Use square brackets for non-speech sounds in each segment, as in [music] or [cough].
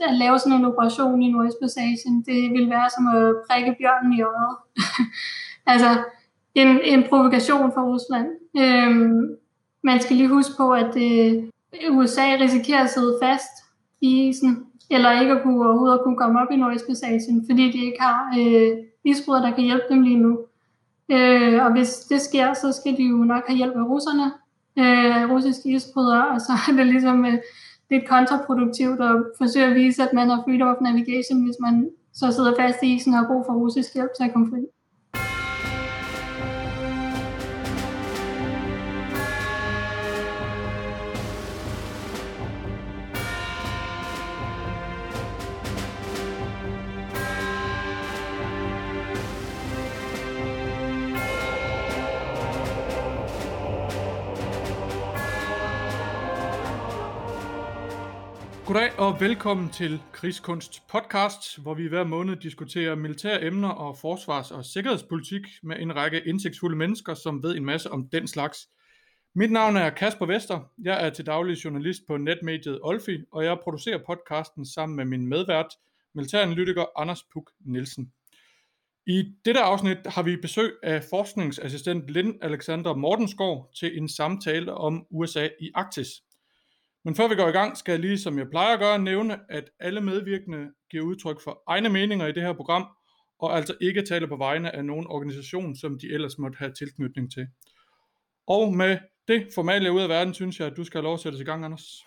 at lave sådan en operation i Nordøstpassagen, det ville være som at prikke bjørnen i øjet. [laughs] altså en, en provokation for Rusland. Øhm, man skal lige huske på, at øh, USA risikerer at sidde fast i isen, eller ikke at kunne overhovedet at kunne komme op i Nordøstpassagen, fordi de ikke har øh, isbrydere, der kan hjælpe dem lige nu. Øh, og hvis det sker, så skal de jo nok have hjælp af russerne, øh, russiske isbrydere, og så er det ligesom øh, lidt kontraproduktivt at forsøge at vise, at man har freedom of navigation, hvis man så sidder fast i isen og har brug for russisk hjælp til at komme fri. Goddag og velkommen til Krigskunst podcast, hvor vi hver måned diskuterer militære emner og forsvars- og sikkerhedspolitik med en række indsigtsfulde mennesker, som ved en masse om den slags. Mit navn er Kasper Vester. Jeg er til daglig journalist på netmediet Olfi, og jeg producerer podcasten sammen med min medvært, militæranalytiker Anders Puk Nielsen. I dette afsnit har vi besøg af forskningsassistent Lind Alexander Mortensgaard til en samtale om USA i Arktis. Men før vi går i gang, skal jeg lige, som jeg plejer at gøre, nævne, at alle medvirkende giver udtryk for egne meninger i det her program, og altså ikke taler på vegne af nogen organisation, som de ellers måtte have tilknytning til. Og med det formale ud af verden, synes jeg, at du skal have lov at sætte i gang, Anders.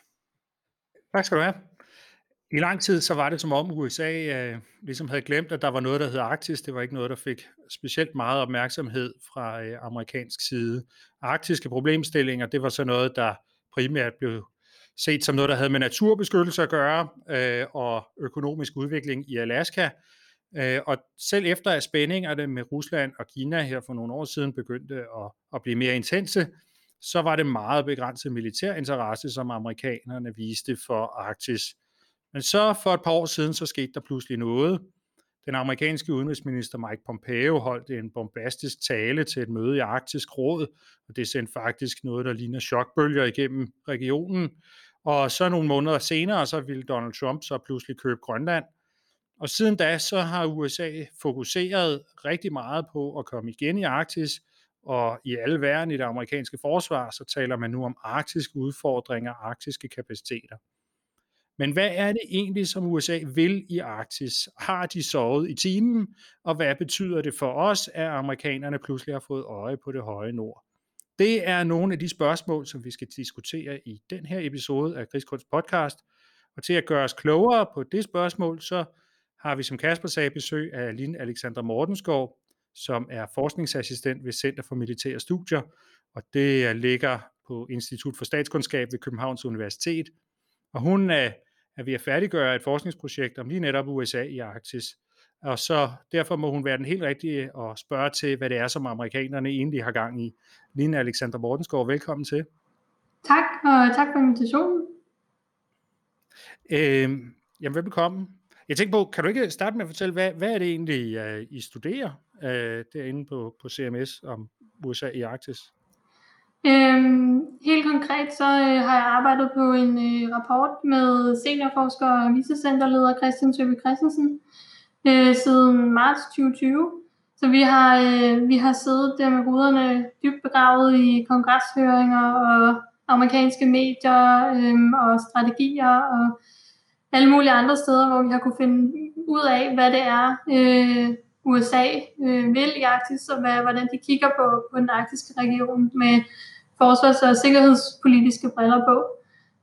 Tak skal du have. I lang tid så var det som om USA øh, ligesom havde glemt, at der var noget, der hed Arktis. Det var ikke noget, der fik specielt meget opmærksomhed fra øh, amerikansk side. Arktiske problemstillinger, det var så noget, der primært blev set som noget, der havde med naturbeskyttelse at gøre, øh, og økonomisk udvikling i Alaska. Øh, og selv efter at spændingerne med Rusland og Kina her for nogle år siden begyndte at, at blive mere intense, så var det meget begrænset militær interesse, som amerikanerne viste for Arktis. Men så for et par år siden, så skete der pludselig noget. Den amerikanske udenrigsminister Mike Pompeo holdt en bombastisk tale til et møde i Arktisk Råd, og det sendte faktisk noget, der ligner chokbølger igennem regionen. Og så nogle måneder senere, så ville Donald Trump så pludselig købe Grønland. Og siden da, så har USA fokuseret rigtig meget på at komme igen i Arktis, og i alle verden i det amerikanske forsvar, så taler man nu om arktiske udfordringer, arktiske kapaciteter. Men hvad er det egentlig, som USA vil i Arktis? Har de sovet i timen? Og hvad betyder det for os, at amerikanerne pludselig har fået øje på det høje nord? Det er nogle af de spørgsmål, som vi skal diskutere i den her episode af Krigskunst podcast. Og til at gøre os klogere på det spørgsmål, så har vi som Kasper sagde besøg af Line Alexandra Mortenskov, som er forskningsassistent ved Center for Militære Studier, og det ligger på Institut for Statskundskab ved Københavns Universitet. Og hun er, er ved at færdiggøre et forskningsprojekt om lige netop USA i Arktis. Og så derfor må hun være den helt rigtige at spørge til, hvad det er, som amerikanerne egentlig har gang i. Line Alexander Mortensgaard, velkommen til. Tak, og tak for invitationen. Øh, jamen, velkommen. Jeg tænker på, kan du ikke starte med at fortælle, hvad, hvad er det egentlig, uh, I studerer uh, derinde på, på CMS om USA i Arktis? Øhm, helt konkret så øh, har jeg arbejdet på en øh, rapport med seniorforsker og vicecenterleder Christian Søby Christensen øh, Øh, siden marts 2020. Så vi har, øh, vi har siddet der med ruderne dybt begravet i kongreshøringer og amerikanske medier øh, og strategier og alle mulige andre steder, hvor vi har kunne finde ud af, hvad det er, øh, USA øh, vil i Arktis, og hvad, hvordan de kigger på, på den arktiske region med forsvars- og sikkerhedspolitiske briller på.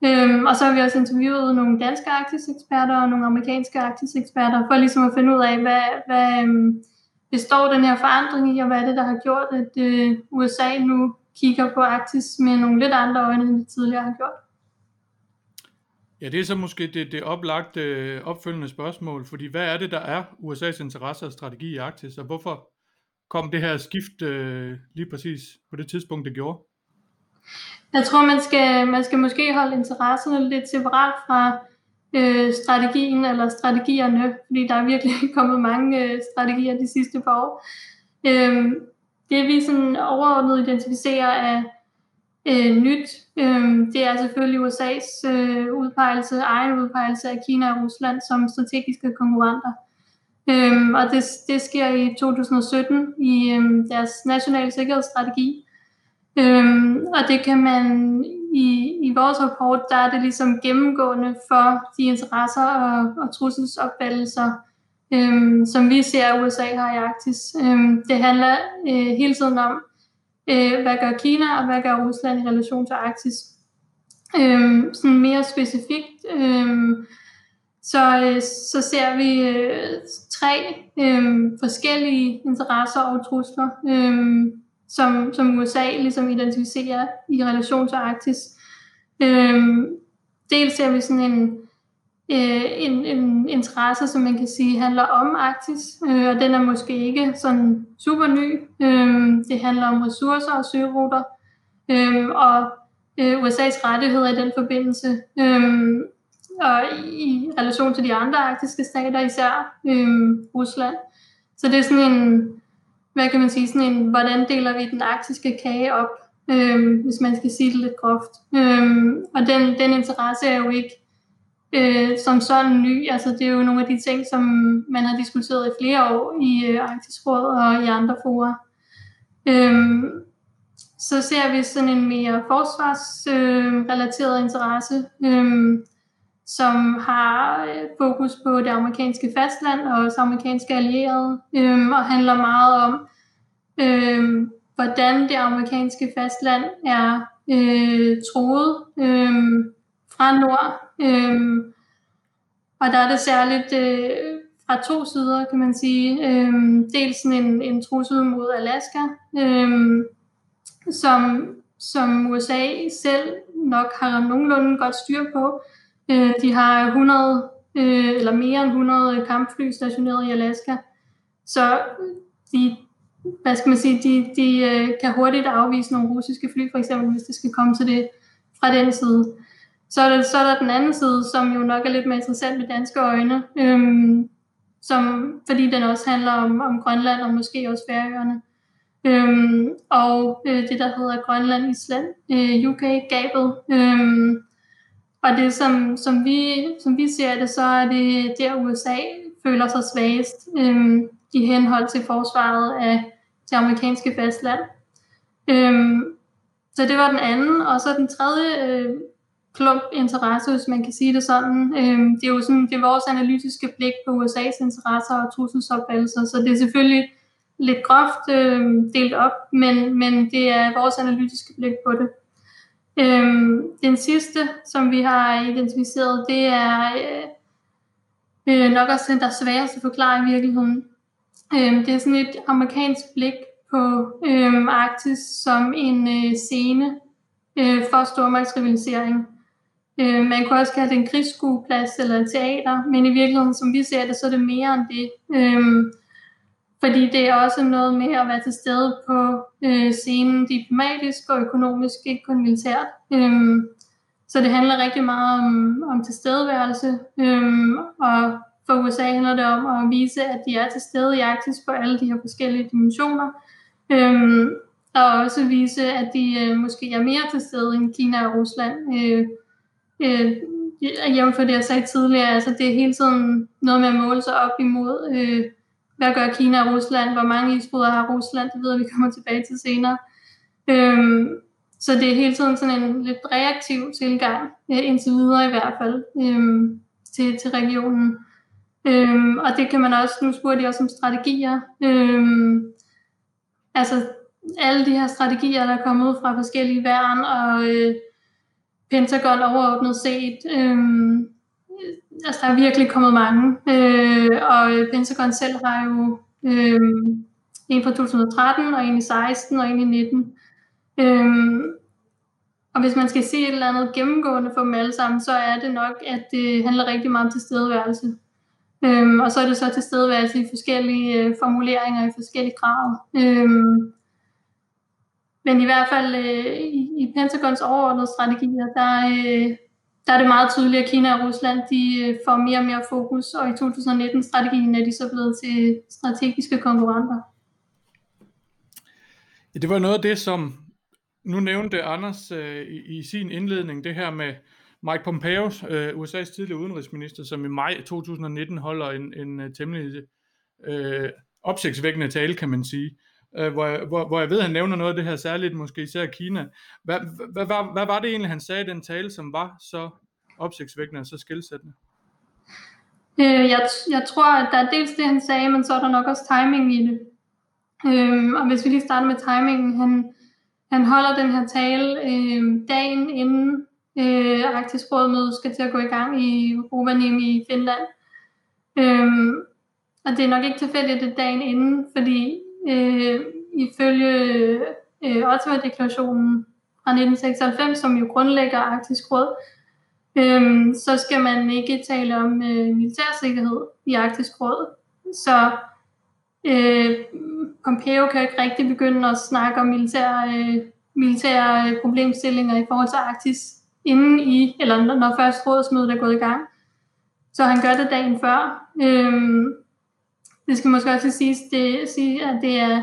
Øhm, og så har vi også interviewet nogle danske Arktis-eksperter og nogle amerikanske Arktis-eksperter, for ligesom at finde ud af, hvad, hvad øhm, består den her forandring i, og hvad er det, der har gjort, at øh, USA nu kigger på Arktis med nogle lidt andre øjne, end de tidligere har gjort. Ja, det er så måske det, det oplagte øh, opfølgende spørgsmål, fordi hvad er det, der er USA's interesse og strategi i Arktis, og hvorfor kom det her skift øh, lige præcis på det tidspunkt, det gjorde? Jeg tror, man skal, man skal måske holde interesserne lidt separat fra øh, strategien eller strategierne, fordi der er virkelig [laughs] kommet mange øh, strategier de sidste par år. Øh, det vi sådan overordnet identificerer er, øh, nyt. Øh, det er selvfølgelig USA's øh, udpegelse, egen udpegelse af Kina og Rusland som strategiske konkurrenter. Øhm, og det, det sker i 2017 i øhm, deres nationale sikkerhedsstrategi. Øhm, og det kan man i, i vores rapport, der er det ligesom gennemgående for de interesser og, og trusselsopfattelser, øhm, som vi ser, at USA har i Arktis. Øhm, det handler øh, hele tiden om, øh, hvad gør Kina og hvad gør Rusland i relation til Arktis. Øhm, sådan mere specifikt, øhm, så, øh, så ser vi øh, tre øh, forskellige interesser og trusler, øh, som, som USA ligesom identificerer i relation til Arktis. Øhm, dels ser vi sådan en, øh, en, en interesse, som man kan sige handler om Arktis, øh, og den er måske ikke sådan super ny. Øh, det handler om ressourcer og søruter, øh, og øh, USA's rettigheder i den forbindelse. Øh, og i relation til de andre arktiske stater, især øhm, Rusland. Så det er sådan en, hvad kan man sige, sådan en, hvordan deler vi den arktiske kage op, øh, hvis man skal sige det lidt groft. Øh, og den, den interesse er jo ikke øh, som sådan ny, altså det er jo nogle af de ting, som man har diskuteret i flere år i øh, Arktisk Råd og i andre fora. Øh, så ser vi sådan en mere forsvarsrelateret øh, interesse, øh, som har øh, fokus på det amerikanske fastland og også amerikanske allierede, øhm, og handler meget om, øhm, hvordan det amerikanske fastland er øh, troet øhm, fra nord. Øhm, og der er det særligt øh, fra to sider, kan man sige. Øhm, dels sådan en, en trussel mod Alaska, øhm, som, som USA selv nok har nogenlunde godt styr på, Øh, de har 100 øh, eller mere end 100 kampfly stationeret i Alaska. Så de, hvad skal man sige, de, de øh, kan hurtigt afvise nogle russiske fly, for eksempel, hvis det skal komme til det fra den side. Så er, der, så er der den anden side, som jo nok er lidt mere interessant med danske øjne, øhm, som, fordi den også handler om, om Grønland og måske også Færøerne. Øhm, og øh, det, der hedder Grønland-Island, øh, UK-gabet, øhm, og det, som, som, vi, som vi ser det, så er det der USA føler sig svagest øhm, i henhold til forsvaret af det amerikanske fastland. Øhm, så det var den anden. Og så den tredje øh, klump interesse, hvis man kan sige det sådan. Øhm, det er jo sådan, det er vores analytiske blik på USA's interesser og trusselsopfattelser, så det er selvfølgelig lidt groft øh, delt op, men, men det er vores analytiske blik på det. Øhm, den sidste, som vi har identificeret, det er øh, øh, nok også den, der er sværest at forklare i virkeligheden. Øhm, det er sådan et amerikansk blik på øhm, Arktis som en øh, scene øh, for stormagtsrivalisering. Øh, man kunne også kalde det en krigsskueplads eller et teater, men i virkeligheden, som vi ser det, så er det mere end det. Øh, fordi det er også noget med at være til stede på øh, scenen diplomatisk og økonomisk, ikke kun militært. Øhm, så det handler rigtig meget om, om tilstedeværelse, øhm, og for USA handler det om at vise, at de er til stede i Arktis på alle de her forskellige dimensioner, øhm, og også vise, at de øh, måske er mere til stede end Kina og Rusland. Øh, øh, jævnfør det, jeg sagde tidligere, altså det er hele tiden noget med at måle sig op imod øh, hvad gør Kina og Rusland? Hvor mange isbrydere har Rusland? Det ved vi kommer tilbage til senere. Øhm, så det er hele tiden sådan en lidt reaktiv tilgang, øh, indtil videre i hvert fald, øhm, til, til regionen. Øhm, og det kan man også, nu spurgte jeg også om strategier. Øhm, altså alle de her strategier, der er kommet fra forskellige værn og øh, Pentagon overordnet set, øhm, altså der er virkelig kommet mange, øh, og Pentagon selv har jo øh, en fra 2013, og en i 16, og en i 19. Øh, og hvis man skal se et eller andet gennemgående for dem alle sammen, så er det nok, at det handler rigtig meget om tilstedeværelse. Øhm, og så er det så tilstedeværelse i forskellige øh, formuleringer, i forskellige grad. Øhm, men i hvert fald øh, i, i Pentagons overordnede strategier, der, øh, der er det meget tydeligt, at Kina og Rusland de øh, får mere og mere fokus, og i 2019-strategien er de så blevet til strategiske konkurrenter. Ja, det var noget af det, som nu nævnte Anders øh, i, i sin indledning det her med Mike Pompeo, øh, USA's tidligere udenrigsminister, som i maj 2019 holder en, en øh, temmelig øh, opsigtsvækkende tale, kan man sige, øh, hvor, jeg, hvor, hvor jeg ved, at han nævner noget af det her, særligt måske især Kina. Hvad, hvad, hvad, hvad var det egentlig, han sagde i den tale, som var så opsigtsvækkende og så skilsættende? Øh, jeg, jeg tror, at der er dels det, han sagde, men så er der nok også timing i det. Øh, og hvis vi lige starter med timingen, han, han holder den her tale øh, dagen inden øh, Arktisk Rådmøde skal til at gå i gang i Rovaniemi i Finland. Øh, og det er nok ikke tilfældigt, at det er dagen inden, fordi øh, ifølge øh, Ottawa-deklarationen fra 1996, som jo grundlægger Arktisk Råd, øh, så skal man ikke tale om øh, militærsikkerhed i Arktisk Råd. Så øh, Pompeo kan ikke rigtig begynde at snakke om øh, militære, øh, militære problemstillinger i forhold til Arktis inden i, eller når først rådsmødet er gået i gang. Så han gør det dagen før. Øhm, det skal måske også siges, det, sige at det er,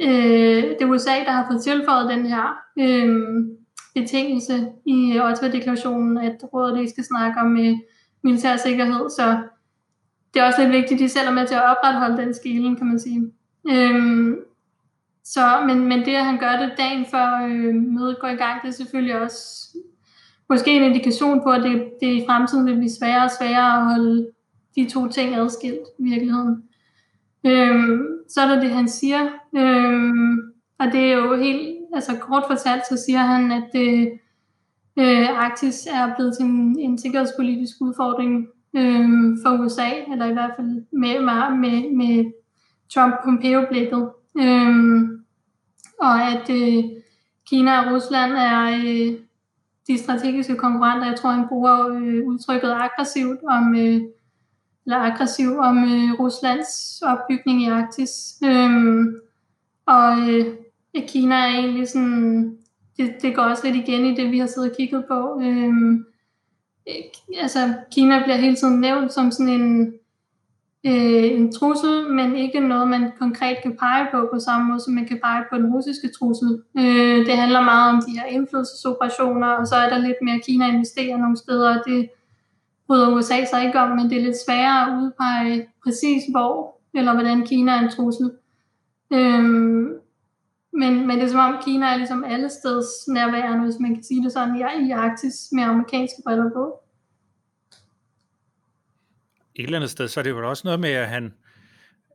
øh, det er USA, der har fået tilføjet den her øh, betingelse i Ottawa-deklarationen, at rådet ikke skal snakke om øh, militær sikkerhed. Så det er også lidt vigtigt, at de selv er med til at opretholde den skilen, kan man sige. Øhm, så, men, men det, at han gør det dagen før øh, mødet går i gang, det er selvfølgelig også måske en indikation på, at det, det i fremtiden vil blive sværere og sværere at holde de to ting adskilt i virkeligheden. Øhm, så er der det, han siger, øhm, og det er jo helt, altså kort fortalt, så siger han, at det, øh, Arktis er blevet til en, en sikkerhedspolitisk udfordring øhm, for USA, eller i hvert fald med, med, med Trump-Pompeo-blikket. Øhm, og at øh, Kina og Rusland er øh, de strategiske konkurrenter. Jeg tror, han bruger øh, udtrykket aggressivt om, øh, eller aggressiv om øh, Ruslands opbygning i Arktis. Øhm, og øh, Kina er egentlig sådan, det, det går også lidt igen i det, vi har siddet og kigget på. Øhm, øh, altså, Kina bliver hele tiden nævnt som sådan en øh, en trussel, men ikke noget, man konkret kan pege på på samme måde, som man kan pege på den russiske trussel. Øh, det handler meget om de her indflydelsesoperationer, og så er der lidt mere, Kina investerer nogle steder, og det bryder USA sig ikke om, men det er lidt sværere at udpege præcis hvor, eller hvordan Kina er en trussel. Øhm, men, men det er som om Kina er ligesom alle steds nærværende, hvis man kan sige det sådan, i, i Arktis med amerikanske briller på et eller andet sted, så er det jo også noget med, at han,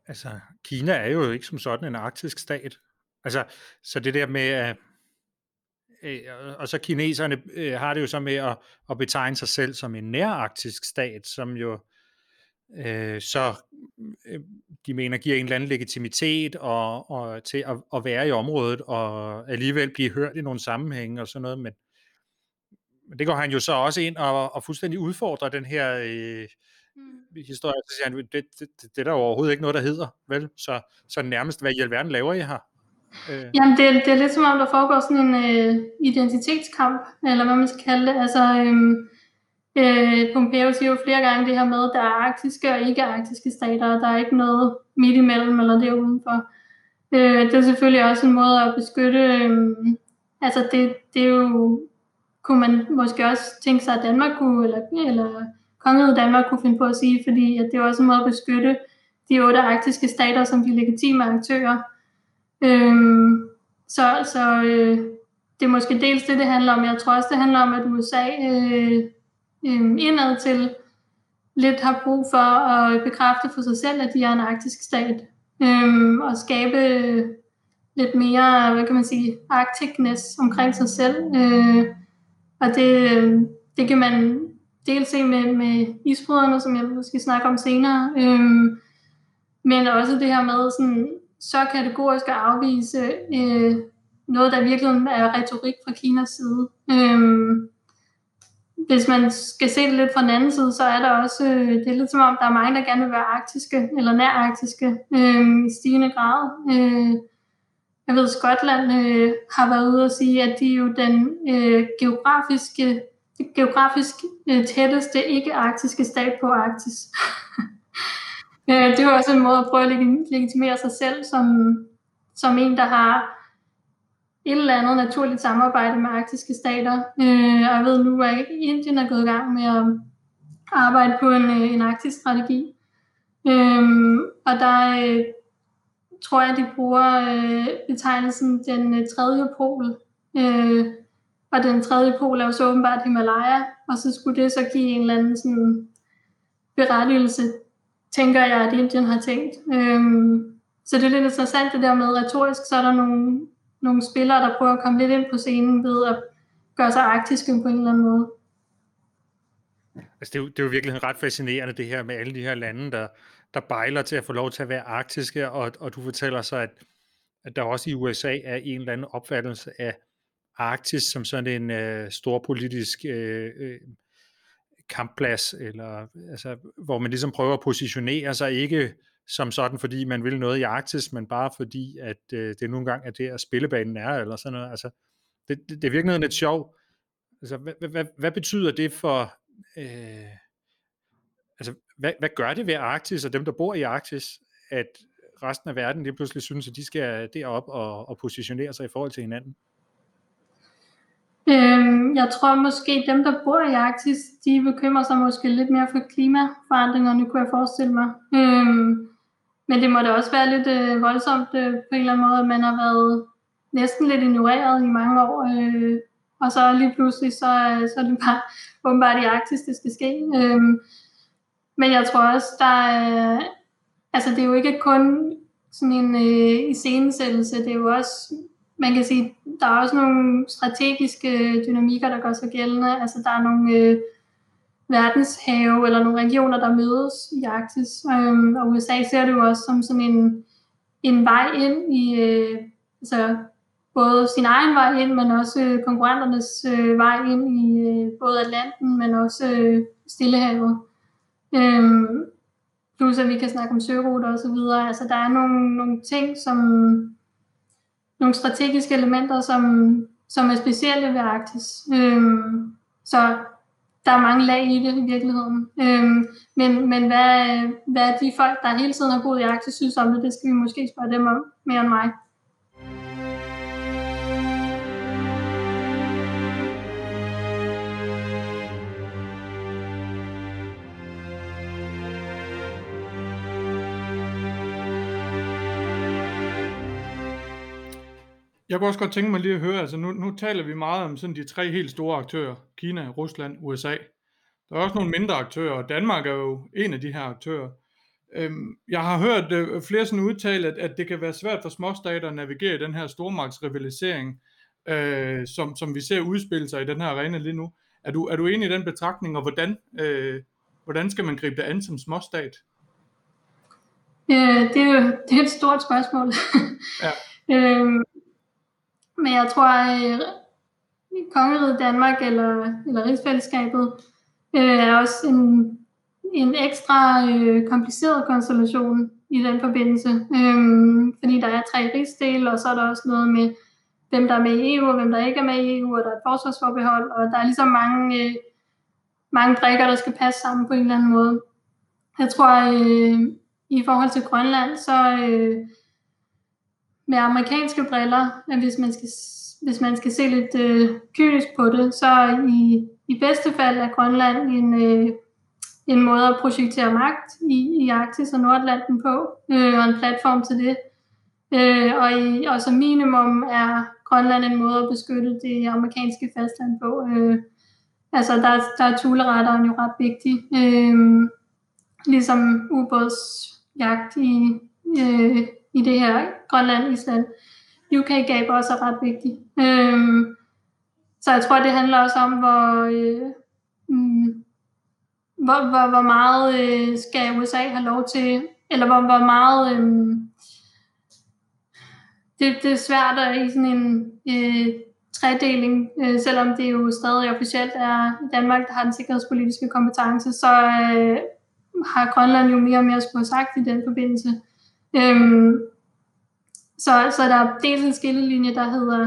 altså, Kina er jo ikke som sådan en arktisk stat. Altså, så det der med, at øh, og så kineserne øh, har det jo så med at, at betegne sig selv som en nærarktisk stat, som jo øh, så øh, de mener giver en eller anden legitimitet og, og til at, at være i området og alligevel blive hørt i nogle sammenhænge og sådan noget, men, men det går han jo så også ind og, og fuldstændig udfordrer den her øh, mm. historie, så siger han, det, det, det, det er der overhovedet ikke noget, der hedder, vel? Så, så nærmest, hvad i alverden laver I her? Øh. Jamen, det, det er lidt som om, der foregår sådan en øh, identitetskamp, eller hvad man skal kalde det. Altså, øh, øh, Pompeo siger jo flere gange det her med, at der er arktiske og ikke-arktiske stater, og der er ikke noget midt imellem, eller det udenfor. Øh, det er selvfølgelig også en måde at beskytte, øh, altså det, det er jo, kunne man måske også tænke sig, at Danmark kunne, eller, eller kongeriget Danmark kunne finde på at sige, fordi at det er også en måde at beskytte de otte arktiske stater som de legitime aktører. Øhm, så så øh, det er måske dels det, det handler om. Jeg tror også, det handler om, at USA øh, øh, indad til lidt har brug for at bekræfte for sig selv, at de er en arktisk stat. Øh, og skabe lidt mere, hvad kan man sige, arcticness omkring sig selv. Øh, og det, øh, det kan man dels se med, med isbryderne, som jeg måske snakke om senere, øh, men også det her med sådan, så kategorisk at afvise øh, noget, der virkelig er retorik fra Kinas side. Øhm, hvis man skal se det lidt fra den anden side, så er der også, øh, det er lidt som om, der er mange, der gerne vil være arktiske, eller nær-arktiske, øh, i stigende grad. Øh, jeg ved, Skotland øh, har været ude og sige, at de er jo den øh, geografiske geografisk øh, tætteste ikke-arktiske stat på Arktis. [laughs] øh, det var også en måde at prøve at legitimere sig selv som, som en, der har et eller andet naturligt samarbejde med arktiske stater. Øh, og jeg ved nu, at Indien er gået i gang med at arbejde på en, øh, en arktisk strategi. Øh, og der øh, tror jeg, de bruger øh, betegnelsen den øh, tredje pol. Øh, og den tredje pol er jo så åbenbart Himalaya, og så skulle det så give en eller anden sådan berettigelse, tænker jeg, at Indien har tænkt. Øhm, så det er lidt interessant det der med retorisk, så er der nogle, nogle spillere, der prøver at komme lidt ind på scenen ved at gøre sig arktiske på en eller anden måde. Altså det, er jo, det er jo virkelig ret fascinerende det her med alle de her lande, der, der bejler til at få lov til at være arktiske, og, og du fortæller så, at, at der også i USA er en eller anden opfattelse af Arktis som sådan en øh, stor politisk øh, øh, kampplads, eller, altså, hvor man ligesom prøver at positionere sig, ikke som sådan, fordi man vil noget i Arktis, men bare fordi, at øh, det nogle gange er der, spillebanen er, eller sådan noget. Altså, det, det, det er virkelig noget lidt sjovt. Altså, hvad, hvad, hvad betyder det for... Øh, altså, hvad, hvad gør det ved Arktis, og dem, der bor i Arktis, at resten af verden lige pludselig synes, at de skal derop og, og positionere sig i forhold til hinanden? Øhm, jeg tror måske, dem, der bor i Arktis, de bekymrer sig måske lidt mere for klimaforandringerne, kunne jeg forestille mig. Øhm, men det må da også være lidt øh, voldsomt øh, på en eller anden måde, at man har været næsten lidt ignoreret i mange år. Øh, og så lige pludselig, så, øh, så er det bare [laughs] åbenbart i Arktis, det skal ske. Øhm, men jeg tror også, der er, altså det er jo ikke kun sådan en øh, iscenesættelse, det er jo også man kan sige, der er også nogle strategiske dynamikker, der gør sig gældende. Altså der er nogle øh, verdenshave eller nogle regioner, der mødes i Arktis. Øhm, og USA ser det jo også som sådan en, en vej ind i, øh, altså både sin egen vej ind, men også øh, konkurrenternes øh, vej ind i øh, både Atlanten, men også øh, Stillehavet. Øhm, plus at vi kan snakke om søruter og så videre. Altså der er nogle, nogle ting, som nogle strategiske elementer, som, som er specielle ved Arktis. Øhm, så der er mange lag i det i virkeligheden. Øhm, men men hvad, hvad de folk, der hele tiden har boet i Arktis, synes om det, det skal vi måske spørge dem om mere end mig. Jeg kunne også godt tænke mig lige at høre, altså nu, nu taler vi meget om sådan de tre helt store aktører, Kina, Rusland, USA. Der er også nogle mindre aktører, og Danmark er jo en af de her aktører. Øhm, jeg har hørt øh, flere sådan udtale, at, at det kan være svært for småstater at navigere i den her stormagtsrivalisering, øh, som, som vi ser udspille sig i den her arena lige nu. Er du, er du enig i den betragtning, og hvordan, øh, hvordan skal man gribe det an som småstat? Øh, det, er jo, det er et stort spørgsmål. ja. [laughs] øhm, men jeg tror, at øh, kongeriget Danmark eller, eller rigsfællesskabet øh, er også en, en ekstra øh, kompliceret konstellation i den forbindelse. Øhm, fordi der er tre rigsdele, og så er der også noget med, hvem der er med i EU, og hvem der ikke er med i EU, og der er et forsvarsforbehold, og der er ligesom mange, øh, mange brækker, der skal passe sammen på en eller anden måde. Jeg tror, øh, i forhold til Grønland, så, øh, med amerikanske briller, at hvis man skal, hvis man skal se lidt øh, kynisk på det, så i, i bedste fald er Grønland en, øh, en måde at projektere magt i, i Arktis og Nordatlanten på, øh, og en platform til det. Øh, og, i, og som minimum er Grønland en måde at beskytte det amerikanske fastland på. Øh, altså der, der er tuleretteren jo ret vigtig. Øh, ligesom ubådsjagt i, øh, i det her Grønland, Island, UK-gab også er ret vigtig. Øhm, så jeg tror, det handler også om, hvor, øh, mm, hvor, hvor, hvor meget øh, skal USA have lov til, eller hvor, hvor meget... Øh, det, det er svært at i sådan en øh, tredeling, øh, selvom det jo stadig officielt er Danmark, der har den sikkerhedspolitiske kompetence, så øh, har Grønland jo mere og mere skulle have sagt i den forbindelse. Øhm, så, så der er dels en skillelinje, der hedder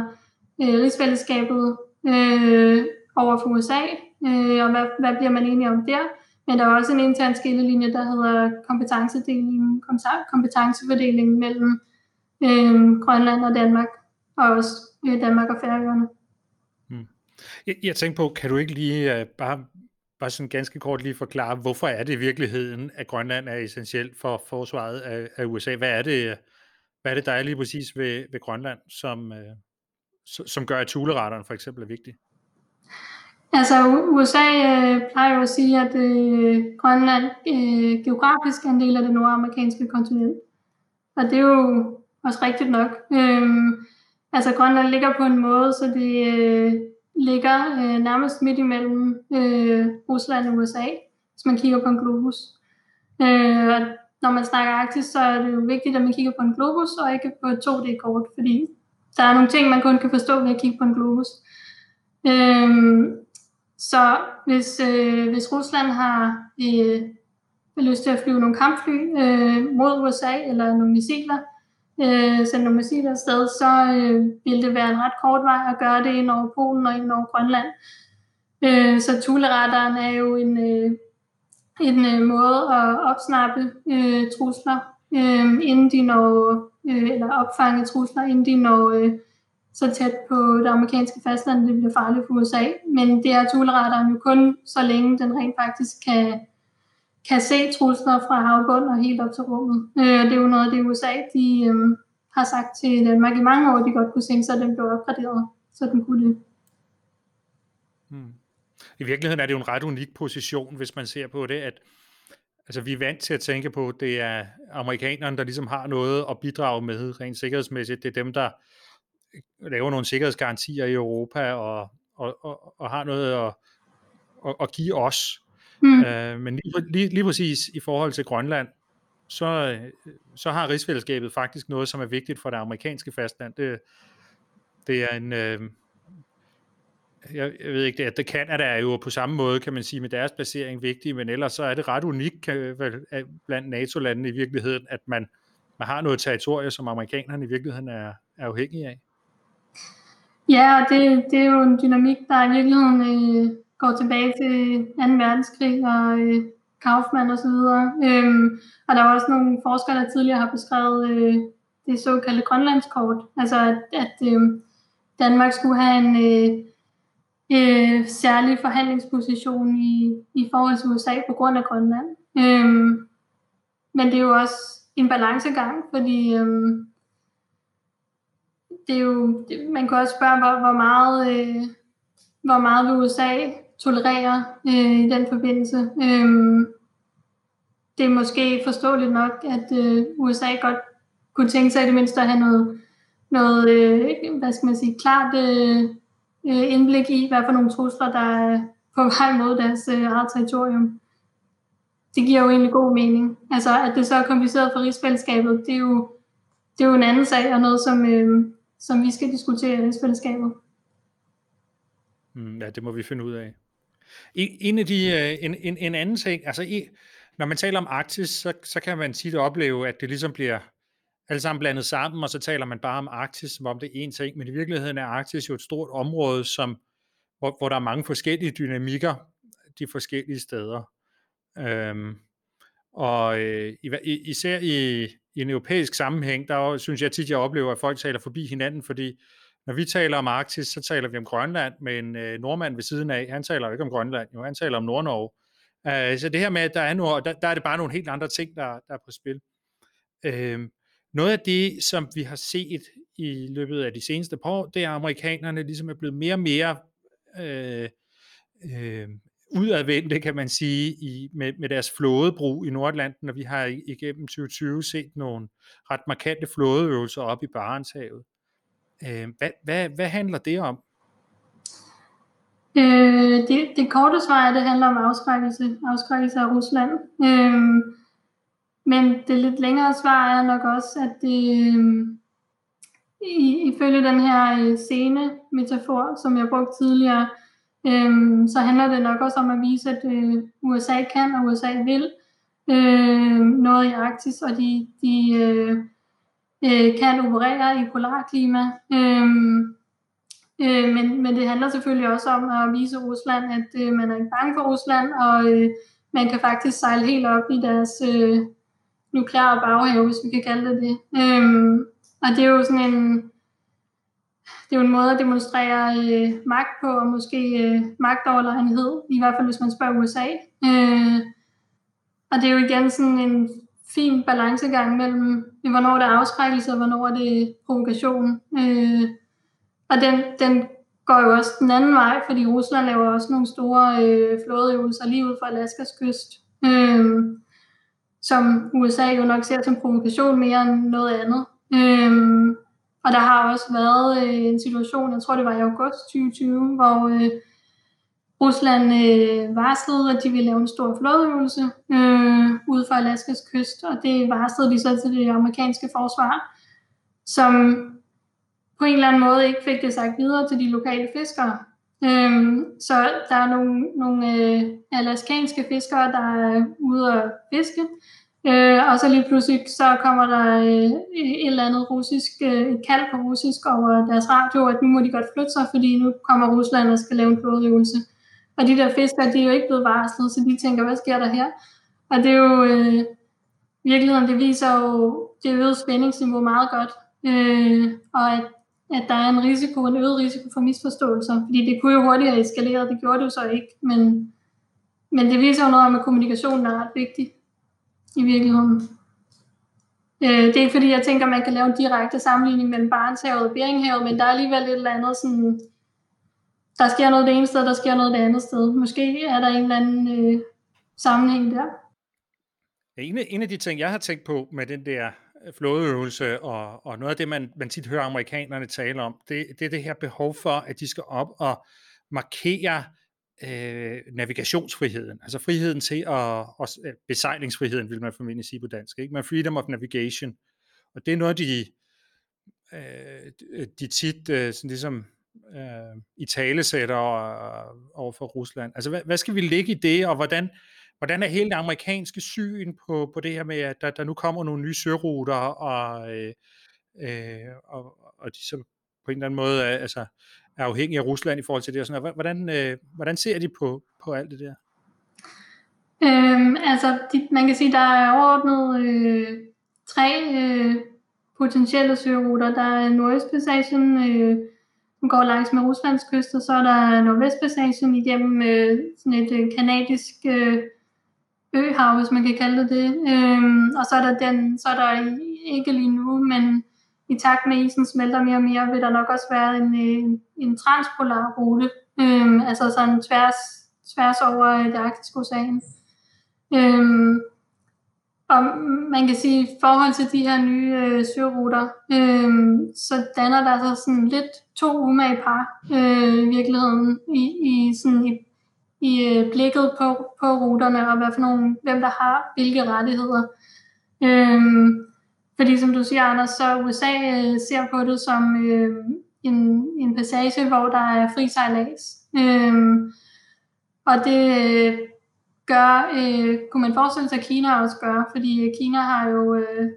øh, rigsfællesskabet øh, over for USA, øh, og hvad, hvad bliver man enige om der? Men der er også en intern skillelinje, der hedder kompetencedelingen, kompetencefordelingen mellem øh, Grønland og Danmark, og også øh, Danmark og Færøerne. Hmm. Jeg, jeg tænker på, kan du ikke lige uh, bare, bare sådan ganske kort lige forklare, hvorfor er det i virkeligheden, at Grønland er essentielt for forsvaret af, af USA? Hvad er det, hvad er det, der er lige præcis ved, ved Grønland, som, øh, som gør, at Thuleradaren for eksempel er vigtig? Altså USA øh, plejer jo at sige, at øh, Grønland øh, geografisk er en del af det nordamerikanske kontinent. Og det er jo også rigtigt nok. Øh, altså Grønland ligger på en måde, så det øh, ligger øh, nærmest midt imellem øh, Rusland og USA, hvis man kigger på en globus. Øh, og når man snakker Arktis, så er det jo vigtigt, at man kigger på en globus og ikke på et 2D-kort, fordi der er nogle ting, man kun kan forstå ved at kigge på en globus. Øhm, så hvis, øh, hvis Rusland har øh, lyst til at flyve nogle kampfly øh, mod USA eller nogle missiler, øh, sende nogle missiler afsted, så øh, ville det være en ret kort vej at gøre det ind over Polen og ind over Grønland. Øh, så Thule-radaren er jo en, øh, en øh, måde at opsnappe øh, trusler, øh, inden de når, øh, eller opfange trusler, inden de når øh, så tæt på det amerikanske fastland, det bliver farligt for USA. Men det er Thule-radaren jo kun så længe den rent faktisk kan kan se trusler fra havbund og helt op til rummet. Øh, det er jo noget af det USA, de øh, har sagt til Danmark i mange år, de godt kunne tænke sig, at den blev opgraderet, så den kunne det. Hmm. I virkeligheden er det jo en ret unik position, hvis man ser på det, at altså, vi er vant til at tænke på, at det er amerikanerne, der ligesom har noget at bidrage med rent sikkerhedsmæssigt. Det er dem, der laver nogle sikkerhedsgarantier i Europa og, og, og, og har noget at, at, at give os. Mm. Øh, men lige, lige, lige præcis i forhold til Grønland, så, så har rigsfællesskabet faktisk noget, som er vigtigt for det amerikanske fastland. Det, det er en... Øh, jeg, jeg ved ikke, det, det Canada er jo på samme måde, kan man sige, med deres placering vigtig, men ellers så er det ret unikt blandt NATO-landene i virkeligheden, at man, man har noget territorie, som amerikanerne i virkeligheden er, er afhængige af. Ja, det, det er jo en dynamik, der i virkeligheden øh, går tilbage til 2. verdenskrig og øh, Kaufmann og så videre. Øhm, og der er også nogle forskere, der tidligere har beskrevet øh, det såkaldte Grønlandskort. Altså at, at øh, Danmark skulle have en øh, øh, særlig forhandlingsposition i, i forhold til USA på grund af Grønland. Øhm, men det er jo også en balancegang, fordi øhm, det er jo, det, man kan også spørge, hvor, hvor meget, øh, hvor meget vil USA tolerere øh, i den forbindelse. Øh, det er måske forståeligt nok, at øh, USA godt kunne tænke sig i det mindste at have noget, noget øh, hvad skal man sige, klart øh, øh, indblik i, hvad for nogle trusler, der er på vej mod deres øh, eget territorium. Det giver jo egentlig god mening. Altså, at det så er kompliceret for rigsfællesskabet, det er jo, det er jo en anden sag, og noget, som, øh, som vi skal diskutere i rigsfællesskabet. Mm, ja, det må vi finde ud af. En af de, øh, en, en, en anden ting, altså i, når man taler om Arktis, så, så kan man tit opleve, at det ligesom bliver alle sammen blandet sammen, og så taler man bare om Arktis, som om det er én ting, men i virkeligheden er Arktis jo et stort område, som, hvor, hvor der er mange forskellige dynamikker de forskellige steder. Øhm, og øh, især i, i en europæisk sammenhæng, der synes jeg tit, jeg oplever, at folk taler forbi hinanden, fordi når vi taler om Arktis, så taler vi om Grønland, men øh, nordmand ved siden af, han taler jo ikke om Grønland, jo, han taler om Nordnorge. Øh, så det her med, at der er, nord, der, der er det bare nogle helt andre ting, der, der er på spil. Øh, noget af det, som vi har set i løbet af de seneste par år, det er, at amerikanerne ligesom er blevet mere og mere øh, øh, udadvendte, kan man sige, i, med, med deres flådebrug i Nordatlanten, og vi har igennem 2020 set nogle ret markante flådeøvelser op i Barentshavet. Øh, hvad, hvad, hvad handler det om? Øh, det, det korte svar er, at det handler om afskrækkelse, afskrækkelse af Rusland. Øh, men det lidt længere svar er nok også, at det, øh, i, ifølge den her øh, scene metafor, som jeg brugte tidligere, øh, så handler det nok også om at vise, at øh, USA kan og USA vil øh, noget i Arktis, og de, de øh, øh, kan operere i polarklima. Øh, øh, men, men det handler selvfølgelig også om at vise Rusland, at øh, man er ikke bange for Rusland, og øh, man kan faktisk sejle helt op i deres øh, nukleare baghave, hvis vi kan kalde det det. Øh, og det er jo sådan en, det er jo en måde at demonstrere øh, magt på, og måske øh, magtoverlegenhed, i hvert fald hvis man spørger USA. Øh, og det er jo igen sådan en fin balancegang mellem, hvornår det er afskrækkelse, og hvornår det er provokation. Øh, og den, den går jo også den anden vej, fordi Rusland laver også nogle store øh, flådeøvelser lige ud for Alaskas kyst, øh, som USA jo nok ser som provokation mere end noget andet. Øh, og der har også været øh, en situation, jeg tror det var i august 2020, hvor øh, Rusland øh, varslede, at de ville lave en stor flådeøvelse øh, ude for Alaskas kyst, og det varslede de så til det amerikanske forsvar, som på en eller anden måde ikke fik det sagt videre til de lokale fiskere. Øhm, så der er nogle, nogle øh, alaskanske fiskere, der er ude at fiske, øh, og så lige pludselig så kommer der øh, et eller andet russisk, øh, et kald på russisk over deres radio, at nu må de godt flytte sig, fordi nu kommer Rusland og skal lave en flådeøvelse. Og de der fiskere, de er jo ikke blevet varslet, så de tænker, hvad sker der her? Og det er jo øh, virkeligheden, det viser jo det øgede spændingsniveau meget godt. Øh, og at, at der er en risiko, en øget risiko for misforståelser. Fordi det kunne jo hurtigt have eskaleret, det gjorde det jo så ikke. Men, men det viser jo noget om, at kommunikationen er ret vigtig i virkeligheden. Øh, det er ikke fordi, jeg tænker, man kan lave en direkte sammenligning mellem Barentshavet og Beringhavet, men der er alligevel et eller andet sådan der sker noget det ene sted, der sker noget det andet sted. Måske er der en eller anden øh, sammenhæng der. En, af, en af de ting, jeg har tænkt på med den der flådeøvelse, og, og noget af det, man, man tit hører amerikanerne tale om, det, det er det her behov for, at de skal op og markere øh, navigationsfriheden, altså friheden til at, og øh, besejlingsfriheden, vil man formentlig sige på dansk, ikke? men freedom of navigation. Og det er noget, de, øh, de tit øh, sådan ligesom øh, i talesætter øh, over for Rusland. Altså, hvad, hvad skal vi ligge i det, og hvordan, hvordan er hele det amerikanske syn på, på det her med, at der, der nu kommer nogle nye søruter, og, øh, øh, og, og de så på en eller anden måde er, altså, er afhængige af Rusland i forhold til det. Og sådan Hvordan, øh, hvordan ser de på, på alt det der? Øhm, altså, de, man kan sige, der er overordnet øh, tre øh, potentielle søruter. Der er Nordøstpassagen, øh, som går langs med Ruslands kyst, og så er der Nordvestpassagen igennem øh, sådan et øh, kanadisk øh, øhav, hvis man kan kalde det det. Øhm, og så er der den, så er der ikke lige nu, men i takt med isen smelter mere og mere, vil der nok også være en, øh, en, øh, en transpolar rute, øhm, altså sådan tværs, tværs over øh, det arktiske ocean. Øhm, og man kan sige, at i forhold til de her nye øh, søruter, øh, så danner der sig sådan lidt to umage par øh, i virkeligheden i, i, sådan i, i øh, blikket på, på ruterne og hvad for nogle, hvem der har hvilke rettigheder. Øh, fordi som du siger, Anders, så USA øh, ser på det som øh, en, en passage, hvor der er fri sejlads. Øh, og det øh, gør, øh, kunne man forestille sig, at Kina også gør, fordi øh, Kina har jo øh,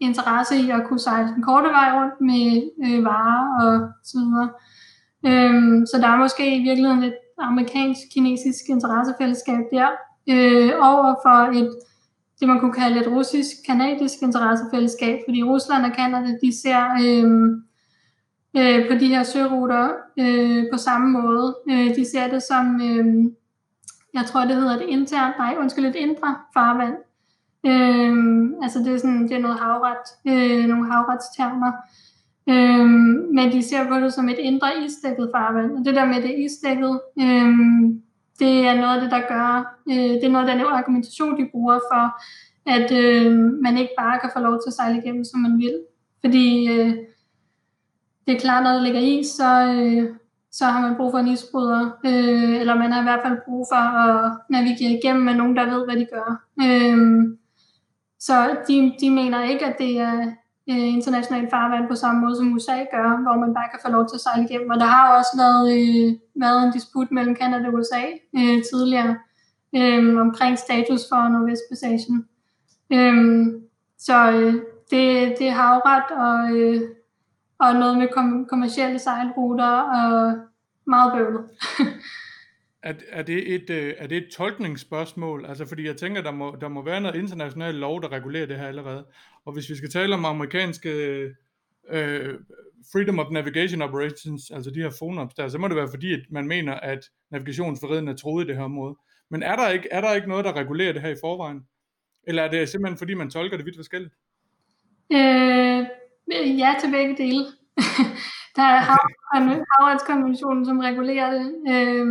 interesse i at kunne sejle den korte vej rundt med øh, varer og så videre. Øhm, så der er måske i virkeligheden et amerikansk-kinesisk interessefællesskab der, øh, over for et, det man kunne kalde et russisk-kanadisk interessefællesskab, fordi Rusland og Kanada, de ser øh, øh, på de her søruter øh, på samme måde. Øh, de ser det som øh, jeg tror det hedder et internt, nej undskyld, et indre farvand. Øhm, altså det er, sådan, det er noget havret, øh, nogle havretstermer. Øhm, men de ser på det som et indre isdækket farvand. Og det der med det isdækket, øhm, det er noget af det, der gør, øh, det er noget af den argumentation, de bruger for, at øh, man ikke bare kan få lov til at sejle igennem, som man vil. Fordi øh, det er klart, når der ligger is, så, øh, så har man brug for en isbryder, øh, eller man har i hvert fald brug for at navigere igennem med nogen, der ved, hvad de gør. Øh, så de, de mener ikke, at det er øh, internationalt farvand på samme måde, som USA gør, hvor man bare kan få lov til at sejle igennem. Og der har også været, øh, været en disput mellem Canada og USA øh, tidligere øh, omkring status for Nordvestpassagen. Øh, så øh, det, det er havret, og øh, og noget med kom- kommersielle sejlruter og meget bøvlet. [laughs] er, er, det et, øh, er det et tolkningsspørgsmål? Altså fordi jeg tænker, der må, der må være noget international lov, der regulerer det her allerede. Og hvis vi skal tale om amerikanske øh, Freedom of Navigation Operations, altså de her phone der, så må det være fordi, at man mener, at navigationsfriheden er troet i det her område. Men er der, ikke, er der ikke noget, der regulerer det her i forvejen? Eller er det simpelthen fordi, man tolker det vidt forskelligt? Øh, ja til begge dele. [laughs] der er Havretskonventionen, som regulerer det, øh,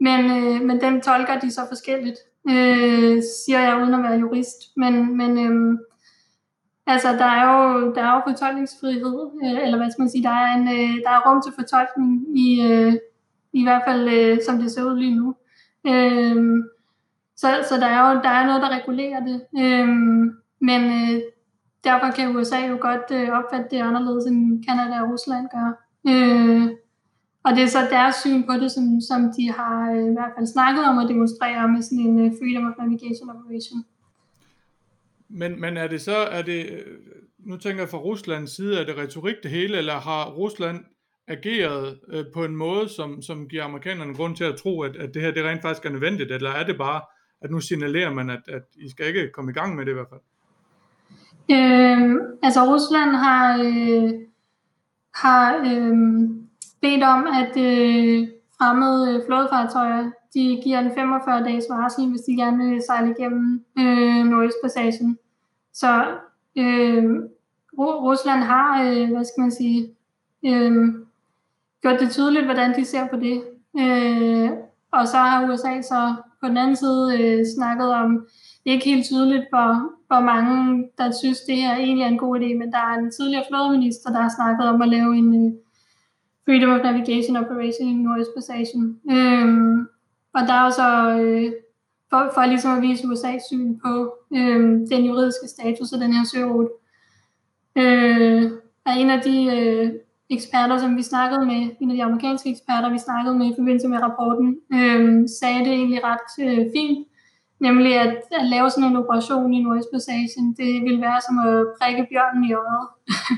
men, øh, men den tolker de så forskelligt, øh, siger jeg uden at være jurist. Men, men øh, altså, der er jo, der er jo fortolkningsfrihed, øh, eller hvad skal man sige, der er, en, øh, der er rum til fortolkning i, øh, i hvert fald øh, som det ser ud lige nu. Øh, så, så der er jo der er noget, der regulerer det. Øh, men øh, derfor kan USA jo godt øh, opfatte det anderledes, end Kanada og Rusland gør. Øh, og det er så deres syn på det, som, som de har øh, i hvert fald snakket om at demonstrere med sådan en øh, Freedom of Navigation Operation. Men, men er det så, er det, øh, nu tænker jeg fra Ruslands side, er det retorik det hele, eller har Rusland ageret øh, på en måde, som, som giver amerikanerne grund til at tro, at, at det her det rent faktisk er nødvendigt, eller er det bare, at nu signalerer man, at, at I skal ikke komme i gang med det i hvert fald? Øh, altså Rusland har, øh, har øh, bedt om, at øh, fremmede øh, flådefartøjer, de giver en 45 dages varsel, hvis de gerne vil sejle igennem øh, Nordøstpassagen. Så øh, Rusland har, øh, hvad skal man sige, øh, gjort det tydeligt, hvordan de ser på det. Øh, og så har USA så på den anden side øh, snakket om, det er ikke helt tydeligt, hvor, hvor mange, der synes, det her egentlig er en god idé, men der er en tidligere flådeminister, der har snakket om at lave en uh, Freedom of Navigation Operation i Nordøstpassagen. Øhm, og der er jo så, øh, for, for ligesom at vise USA's syn på øh, den juridiske status af den her sørute. Øh, er en af de øh, eksperter, som vi snakkede med, en af de amerikanske eksperter, vi snakkede med i forbindelse med rapporten, øh, sagde det egentlig ret øh, fint, Nemlig at, at lave sådan en operation i Nordøstpassagen, det vil være som at prikke bjørnen i øjet.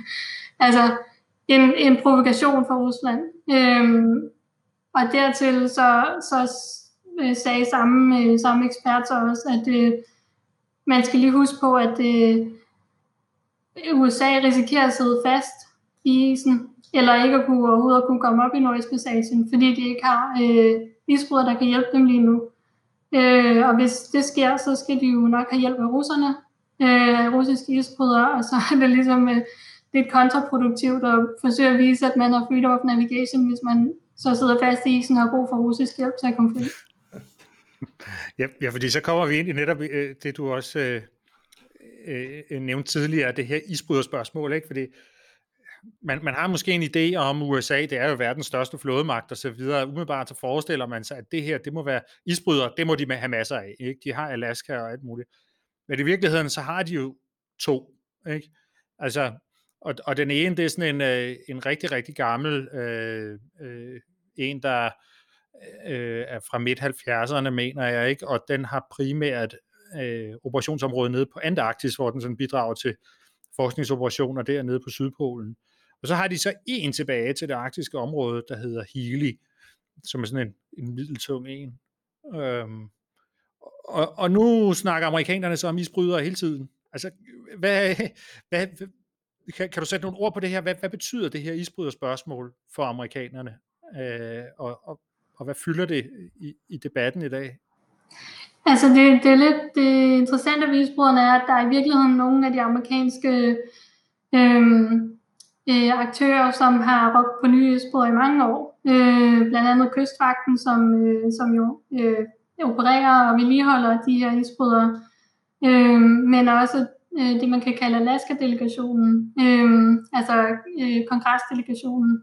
[laughs] altså en, en provokation for Rusland. Øhm, og dertil så, så øh, sagde samme, øh, samme ekspert så også, at øh, man skal lige huske på, at øh, USA risikerer at sidde fast i isen, eller ikke at kunne overhovedet at kunne komme op i Nordøstpassagen, fordi de ikke har øh, isbrydere, der kan hjælpe dem lige nu. Øh, og hvis det sker, så skal de jo nok have hjælp af russerne, øh, russiske isbrydere, og så er det ligesom øh, lidt kontraproduktivt at forsøge at vise, at man har freedom of navigation, hvis man så sidder fast i isen og har brug for russisk hjælp til at komme fri. [laughs] Ja, ja, fordi så kommer vi ind i netop øh, det, du også øh, øh, nævnte tidligere, det her isbryderspørgsmål, ikke? fordi man, man har måske en idé om USA, det er jo verdens største flådemagt og så videre. Umiddelbart så forestiller man sig, at det her, det må være isbrydere, det må de have masser af. Ikke? De har Alaska og alt muligt. Men i virkeligheden, så har de jo to. Ikke? Altså, og, og den ene, det er sådan en, øh, en rigtig, rigtig gammel øh, øh, en, der øh, er fra midt-70'erne, mener jeg, ikke? og den har primært øh, operationsområdet nede på Antarktis, hvor den sådan bidrager til forskningsoperationer dernede på Sydpolen. Og så har de så en tilbage til det arktiske område, der hedder Healy, som er sådan en, en middeltung en. Øhm, og, og nu snakker amerikanerne så om isbrydere hele tiden. Altså, hvad, hvad, kan, kan du sætte nogle ord på det her? Hvad, hvad betyder det her isbryderspørgsmål for amerikanerne? Øh, og, og, og hvad fylder det i, i debatten i dag? Altså det, det er lidt det interessante ved isbryderne er, at der er i virkeligheden nogle af de amerikanske øhm, øh, aktører, som har råbt på nye spor i mange år. Øh, blandt andet Kystvagten, som, øh, som jo øh, opererer og vedligeholder de her isbrydere. Øh, men også øh, det, man kan kalde Alaska-delegationen, øh, altså øh, kongresdelegationen,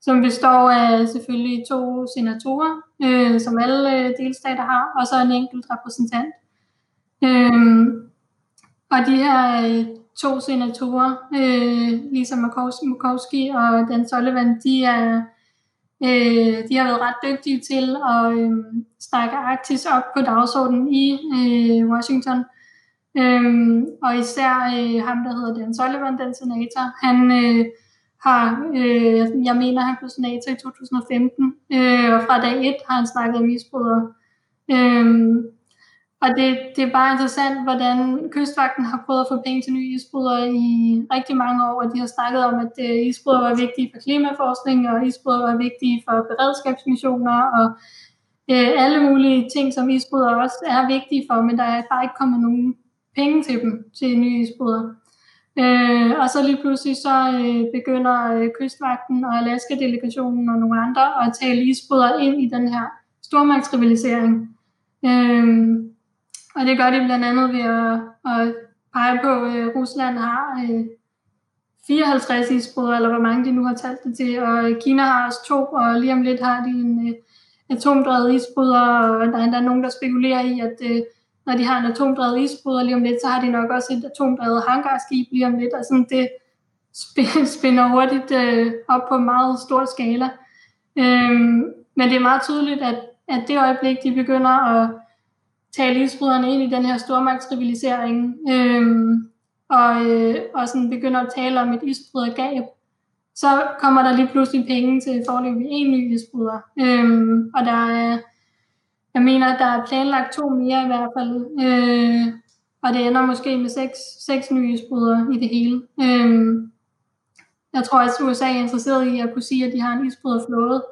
som består af selvfølgelig to senatorer, øh, som alle øh, delstater har, og så en enkelt repræsentant. Øh, og de her øh, to senatorer, øh, Lisa Murkowski og Dan Sullivan, de, er, øh, de har været ret dygtige til at øh, snakke Arktis op på dagsordenen i øh, Washington. Øh, og især øh, ham, der hedder Dan Sullivan, den senator, han øh, har, øh, jeg mener, han blev senator i 2015, øh, og fra dag 1 har han snakket om isbrydere. Øh, og det, det er bare interessant, hvordan kystvagten har prøvet at få penge til nye isbrydere i rigtig mange år, og de har snakket om, at øh, isbrydere var vigtige for klimaforskning, og isbrydere var vigtige for beredskabsmissioner, og øh, alle mulige ting, som isbrydere også er vigtige for, men der er bare ikke kommet nogen penge til dem, til nye isbrydere. Øh, og så lige pludselig så øh, begynder øh, kystvagten og Alaska-delegationen og nogle andre at tale isbrydere ind i den her stormagtsrivalisering. Øh, og det gør de blandt andet ved at, at pege på, at Rusland har øh, 54 isbrydere, eller hvor mange de nu har talt det til, og øh, Kina har også to, og lige om lidt har de en atomdrevet isbryder, og der er endda nogen, der spekulerer i, at når de har en atomdrevet isbryder lige om lidt, så har de nok også et atomdrevet hangarskib lige om lidt, og sådan det spænder [laughs] hurtigt øh, op på en meget stor skala. Øhm, men det er meget tydeligt, at, at det øjeblik, de begynder at tale isbryderne ind i den her stormagtsrivalisering, øhm, og, øh, og sådan begynder at tale om et isbrydergab, så kommer der lige pludselig penge til forløb i en ny isbryder. Øhm, og der er, jeg mener, der er planlagt to mere i hvert fald, øh, og det ender måske med seks, seks nye isbrydere i det hele. Øhm, jeg tror, at USA er interesseret i at kunne sige, at de har en isbryderflåde.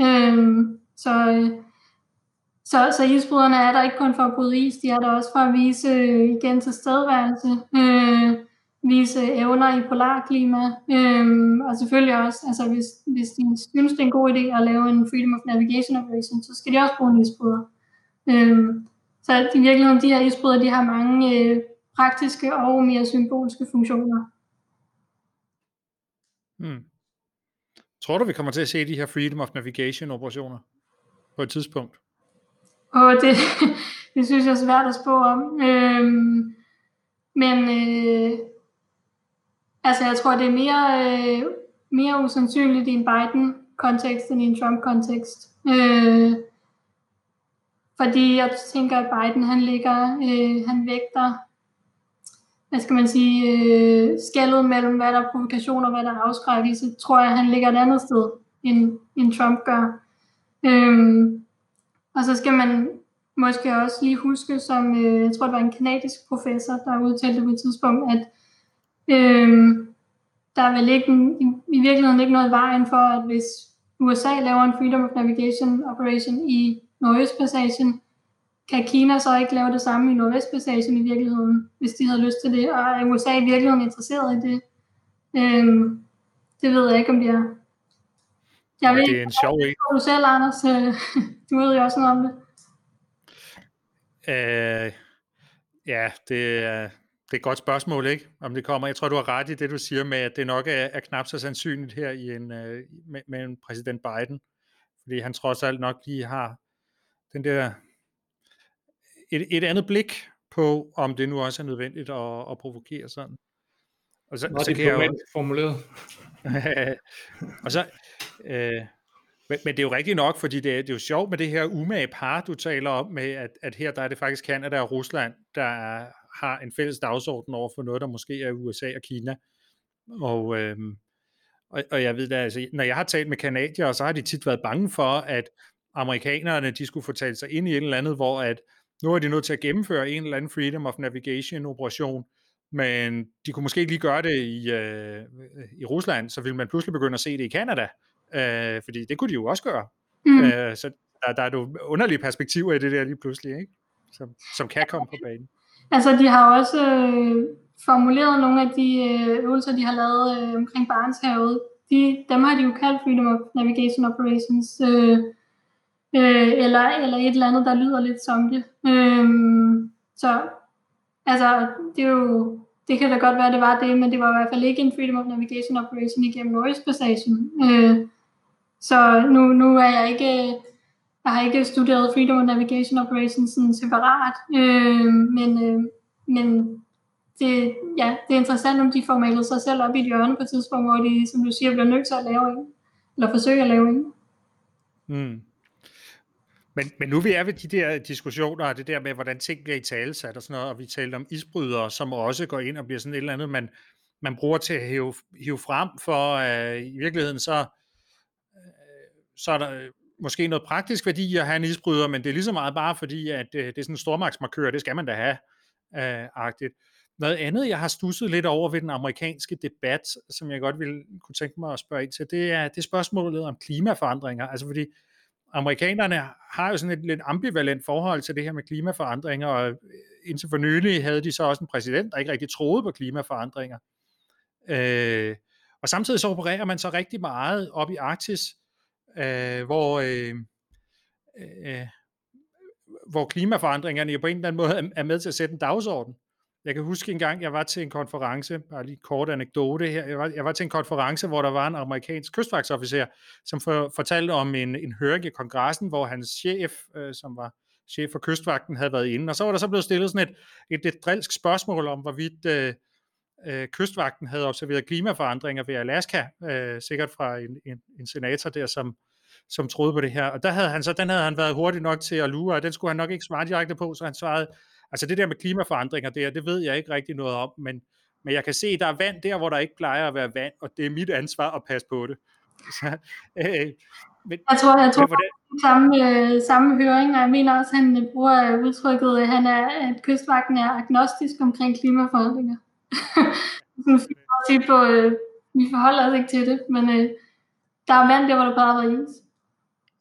Øhm, så, øh, så, så isbryderne er der ikke kun for at bryde is, de er der også for at vise øh, igen til stedværelse, øh, vise evner i polarklima, øh, og selvfølgelig også, altså hvis, hvis de synes, det er en god idé at lave en Freedom of Navigation Operation, så skal de også bruge en isbryder. Øh, så i virkeligheden, de her isbryder, de har mange øh, praktiske og mere symbolske funktioner. Hmm. Tror du, vi kommer til at se de her Freedom of Navigation operationer på et tidspunkt? Og det, [laughs] det synes jeg er svært at spå om. Øhm, men øh, altså jeg tror, det er mere, øh, mere usandsynligt i en Biden-kontekst end i en Trump-kontekst. Øh, fordi jeg tænker, at Biden han ligger, øh, han vægter, hvad skal man sige, øh, skældet mellem, hvad der er provokation og hvad der er afskrækkelse, tror jeg, han ligger et andet sted, end, end Trump gør. Øh, og så skal man måske også lige huske, som øh, jeg tror, det var en kanadisk professor, der udtalte på et tidspunkt, at øh, der er vel ikke, i, i virkeligheden ikke noget i vejen for, at hvis USA laver en Freedom of Navigation Operation i Nordøstpassagen, kan Kina så ikke lave det samme i Nordvestpassagen i virkeligheden, hvis de havde lyst til det, og er USA i virkeligheden interesseret i det? Øh, det ved jeg ikke, om de er. Jeg ved, det er en sjov en. Du selv, Anders. Øh, [laughs] du ved jo også noget om det. Uh, ja, det er, det er et godt spørgsmål, ikke? Om det kommer. Jeg tror, du har ret i det, du siger med, at det nok er, er knap så sandsynligt her i en, med, med en præsident Biden. Fordi han trods alt nok lige har den der et, et andet blik på, om det nu også er nødvendigt at, at provokere sådan. Og så, Nå, så kan jeg jo, formuleret. [laughs] og så, øh, men, men det er jo rigtigt nok, fordi det er, det er jo sjovt med det her umage par, du taler om, med at, at her der er det faktisk Kanada og Rusland, der er, har en fælles dagsorden over for noget, der måske er USA og Kina. Og, øh, og, og jeg ved da, altså, når jeg har talt med kanadier, så har de tit været bange for, at amerikanerne, de skulle få talt sig ind i et eller andet, hvor at nu er de nødt til at gennemføre en eller anden Freedom of Navigation operation, men de kunne måske ikke lige gøre det i, øh, i Rusland, så ville man pludselig begynde at se det i Kanada, øh, fordi det kunne de jo også gøre. Mm. Øh, så der, der er jo underlige perspektiver i det der lige pludselig, ikke? Som, som kan komme på banen. Altså, de har også øh, formuleret nogle af de øh, øvelser, de har lavet øh, omkring Barentshavet. De, dem har de jo kaldt Freedom of Navigation Operations, øh, øh, eller, eller et eller andet, der lyder lidt som det. Øh, så altså, det er jo, det kan da godt være, det var det, men det var i hvert fald ikke en Freedom of Navigation Operation igennem Nordøstpassagen. Øh, så nu, nu er jeg ikke, jeg har ikke studeret Freedom of Navigation Operations sådan separat, øh, men, øh, men det, ja, det er interessant, om de får malet sig selv op i et hjørne på et tidspunkt, hvor de, som du siger, bliver nødt til at lave en, eller forsøge at lave en. Mm. Men, men nu vi er ved de der diskussioner, og det der med, hvordan ting bliver i talesat og sådan noget, og vi talte om isbrydere, som også går ind og bliver sådan et eller andet, man, man bruger til at hive, hive frem, for øh, i virkeligheden så, så er der, øh, måske noget praktisk værdi at have en isbryder, men det er lige så meget bare fordi, at øh, det er sådan en stormagtsmarkør, det skal man da have, øh, agtigt. Noget andet, jeg har stusset lidt over ved den amerikanske debat, som jeg godt ville kunne tænke mig at spørge ind til, det er det spørgsmålet om klimaforandringer. Altså fordi amerikanerne har jo sådan et lidt ambivalent forhold til det her med klimaforandringer, og øh, indtil for nylig havde de så også en præsident, der ikke rigtig troede på klimaforandringer. Øh, og samtidig så opererer man så rigtig meget op i Arktis, øh, hvor, øh, øh, hvor klimaforandringerne på en eller anden måde er med til at sætte en dagsorden. Jeg kan huske en gang, jeg var til en konference, bare lige kort anekdote her, jeg var, jeg var til en konference, hvor der var en amerikansk kystvagtsofficer, som for, fortalte om en, en høring i kongressen, hvor hans chef, øh, som var chef for kystvagten, havde været inde, og så var der så blevet stillet sådan et, et et drilsk spørgsmål om, hvorvidt øh, øh, kystvagten havde observeret klimaforandringer ved Alaska, øh, sikkert fra en, en, en senator der, som, som troede på det her. Og der havde han så, den havde han været hurtig nok til at lure, og den skulle han nok ikke svare direkte på, så han svarede, altså det der med klimaforandringer der, det ved jeg ikke rigtig noget om, men, men jeg kan se, der er vand der, hvor der ikke plejer at være vand, og det er mit ansvar at passe på det. [laughs] Så, øh, men, jeg tror, jeg tror hvordan... samme, øh, samme høring, og jeg mener også, at han bruger udtrykket, at, han er, at kystvagten er agnostisk omkring klimaforandringer sige på, øh, vi forholder os ikke til det, men øh, der er vand der, hvor der bare var is.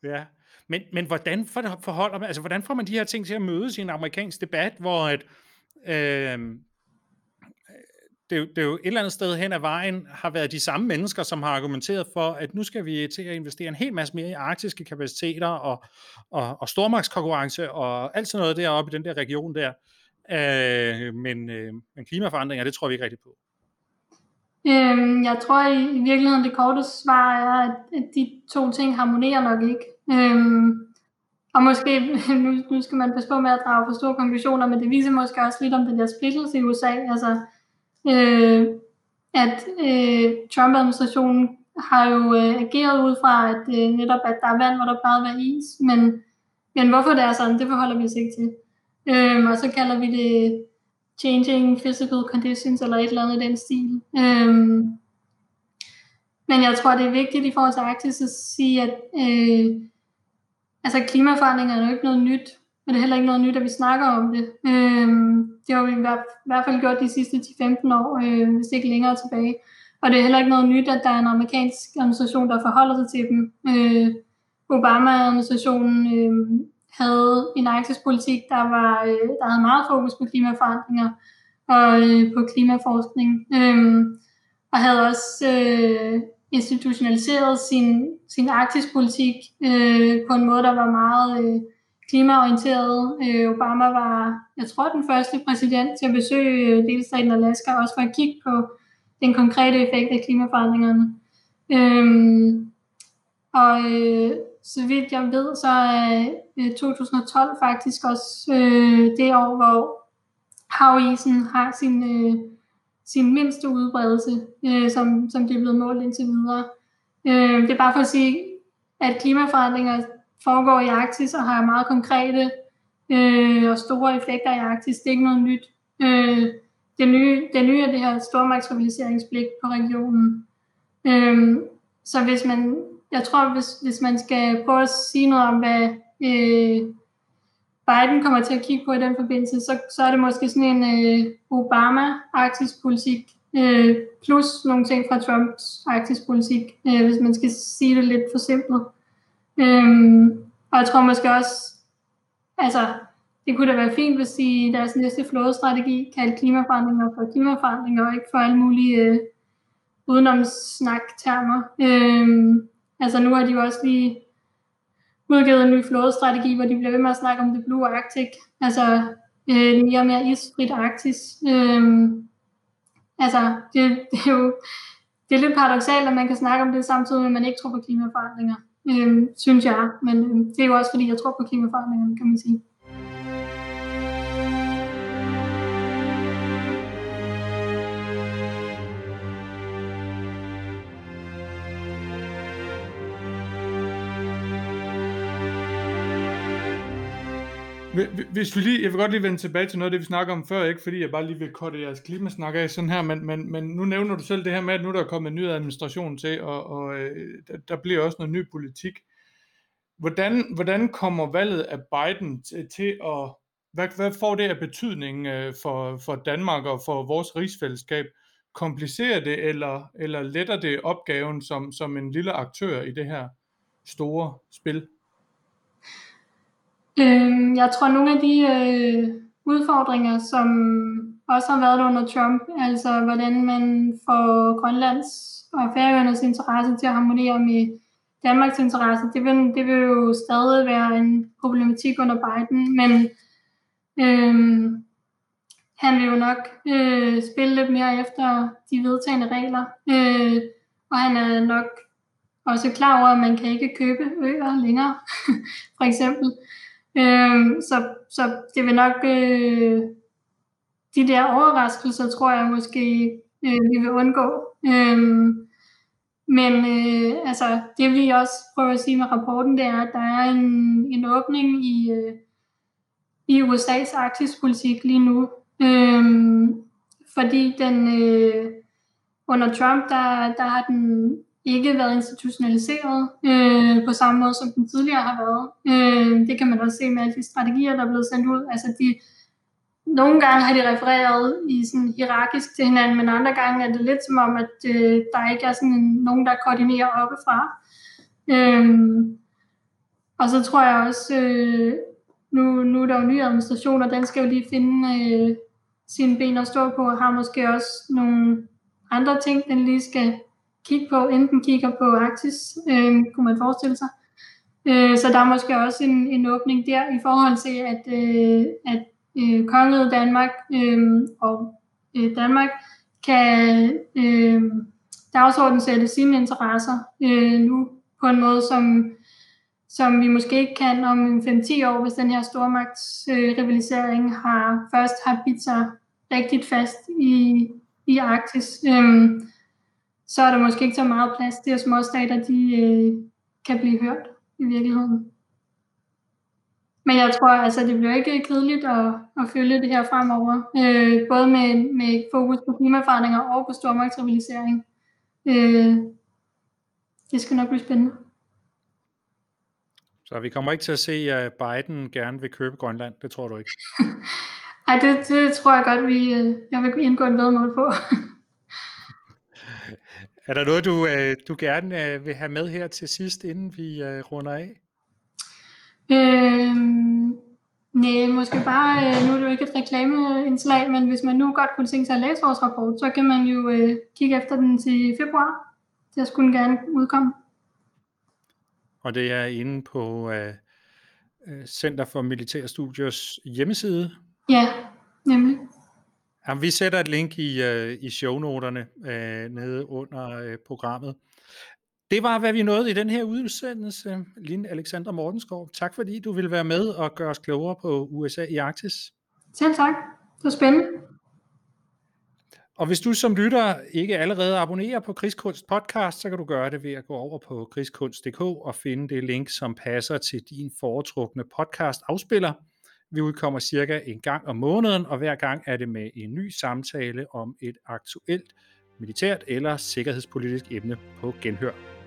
Ja, men, men hvordan forholder man, altså hvordan får man de her ting til at mødes i en amerikansk debat, hvor at, øh, det, det er jo et eller andet sted hen ad vejen har været de samme mennesker, som har argumenteret for, at nu skal vi til at investere en hel masse mere i arktiske kapaciteter og, og, og stormagtskonkurrence og alt sådan noget deroppe i den der region der. Øh, men, øh, men klimaforandringer, det tror vi ikke rigtigt på. Øhm, jeg tror i, i virkeligheden, det korte svar er, at, at de to ting harmonerer nok ikke. Øhm, og måske, [laughs] nu, nu skal man passe på med at drage for store konklusioner, men det viser måske også lidt om den der splittelse i USA. Altså, øh, at øh, Trump-administrationen har jo øh, ageret ud fra, at øh, netop at der er vand, hvor der plejede at være is, men, men hvorfor det er sådan, det forholder vi os ikke til. Øhm, og så kalder vi det changing physical conditions, eller et eller andet i den stil. Øhm, men jeg tror, det er vigtigt i forhold til Arktis at sige, at øh, altså klimaforandringer er jo ikke noget nyt, men det er heller ikke noget nyt, at vi snakker om det. Øhm, det har vi i hvert fald gjort de sidste 10-15 år, øh, hvis ikke længere tilbage. Og det er heller ikke noget nyt, at der er en amerikansk administration, der forholder sig til dem. Øh, Obama-administrationen øh, havde en arktispolitik, der, var, øh, der havde meget fokus på klimaforandringer og øh, på klimaforskning. Øh, og havde også øh, institutionaliseret sin, sin arktispolitik øh, på en måde, der var meget øh, klimaorienteret. Øh, Obama var, jeg tror, den første præsident til at besøge øh, delstaten Alaska, også for at kigge på den konkrete effekt af klimaforandringerne. Øh, og øh, så vidt jeg ved, så er Øh, 2012 faktisk også øh, det år, hvor havisen har sin, øh, sin mindste udbredelse, øh, som, som det er blevet målt indtil videre. Øh, det er bare for at sige, at klimaforandringer foregår i Arktis og har meget konkrete øh, og store effekter i Arktis. Det er ikke noget nyt. Øh, det, nye, det nye er det her stormagtsrivaliseringsblik på regionen. Øh, så hvis man jeg tror, hvis, hvis man skal prøve at sige noget om, hvad øh, Biden kommer til at kigge på i den forbindelse, så, så er det måske sådan en øh, Obama-arktisk politik, øh, plus nogle ting fra Trumps arktisk politik, øh, hvis man skal sige det lidt for simpelt. Øh, og jeg tror måske også, altså, det kunne da være fint, hvis de deres næste flådestrategi kaldte klimaforandringer for klimaforandringer, og ikke for alle mulige øh, udenomssnak-termer. Øh, Altså nu har de jo også lige udgivet en ny flådestrategi, hvor de bliver ved med at snakke om det Blue Arctic, altså øh, mere og mere isfrit Arktis. Øh, altså det, det er jo det er lidt paradoxalt, at man kan snakke om det samtidig med, at man ikke tror på klimaforandringer, øh, synes jeg. Men øh, det er jo også fordi, jeg tror på klimaforandringerne, kan man sige. Hvis vi lige, jeg vil godt lige vende tilbage til noget af det, vi snakker om før, ikke fordi jeg bare lige vil korte jeres klimasnak af sådan her, men, men, men nu nævner du selv det her med, at nu der er kommet en ny administration til, og, og øh, der, der bliver også noget ny politik. hvordan, hvordan kommer valget af Biden til, til at, hvad, hvad får det af betydning øh, for, for Danmark og for vores rigsfællesskab? Komplicerer det, eller, eller letter det opgaven som, som en lille aktør i det her store spil? Øh, jeg tror, nogle af de øh, udfordringer, som også har været under Trump, altså hvordan man får Grønlands og Færøernes interesse til at harmonere med Danmarks interesse, det vil, det vil jo stadig være en problematik under Biden, men øhm, han vil jo nok øh, spille lidt mere efter de vedtagende regler, øh, og han er nok også klar over, at man kan ikke købe øer længere, [laughs] for eksempel. Øh, så, så det vil nok, øh, de der overraskelser, tror jeg måske, øh, vi vil undgå. Øh, men øh, altså, det vi også prøver at sige med rapporten, det er, at der er en, en åbning i, øh, i USA's arktispolitik lige nu. Øh, fordi den øh, under Trump, der, der har den ikke været institutionaliseret øh, på samme måde, som den tidligere har været. Øh, det kan man også se med alle de strategier, der er blevet sendt ud. Altså de, nogle gange har de refereret i sådan hierarkisk til hinanden, men andre gange er det lidt som om, at øh, der ikke er sådan en, nogen, der koordinerer oppefra. Øh, og så tror jeg også, øh, nu, nu er der jo ny administration, og den skal jo lige finde øh, sine ben at stå på, og har måske også nogle andre ting, den lige skal kigge på, enten kigger på Arktis, øh, kunne man forestille sig. Øh, så der er måske også en, en åbning der i forhold til, at, øh, at øh, kongeriget Danmark øh, og øh, Danmark kan øh, dagsordenen sætte sine interesser øh, nu på en måde, som, som vi måske ikke kan om 5-10 år, hvis den her stormagtsrivalisering øh, har først har bidt sig rigtig fast i, i Arktis. Øh, så er der måske ikke så meget plads til, at småstater de, øh, kan blive hørt i virkeligheden. Men jeg tror, altså, det bliver ikke kedeligt at, at følge det her fremover. Øh, både med, med fokus på klimaforandringer og på stormagtsrivalisering. Øh, det skal nok blive spændende. Så vi kommer ikke til at se, at Biden gerne vil købe Grønland, det tror du ikke? [laughs] Nej, det, det tror jeg godt, vi, øh, jeg vil indgå en vedmål på. [laughs] er der noget, du, øh, du gerne øh, vil have med her til sidst, inden vi runder af? Øhm, nej, måske bare, øh, nu er det jo ikke et reklameindslag, men hvis man nu godt kunne tænke sig at læse vores rapport, så kan man jo øh, kigge efter den til februar. Det skulle gerne udkomme. Og det er inde på øh, øh Center for Militære Studiers hjemmeside? Ja, nemlig. Jamen, vi sætter et link i, øh, i shownoterne øh, nede under øh, programmet. Det var, hvad vi nåede i den her udsendelse. Line Alexander Mortenskov, tak fordi du ville være med og gøre os klogere på USA i Arktis. Selv tak. Det var spændende. Og hvis du som lytter ikke allerede abonnerer på Krigskunst podcast, så kan du gøre det ved at gå over på krigskunst.dk og finde det link, som passer til din foretrukne podcast afspiller. Vi udkommer cirka en gang om måneden, og hver gang er det med en ny samtale om et aktuelt militært eller sikkerhedspolitisk emne på genhør.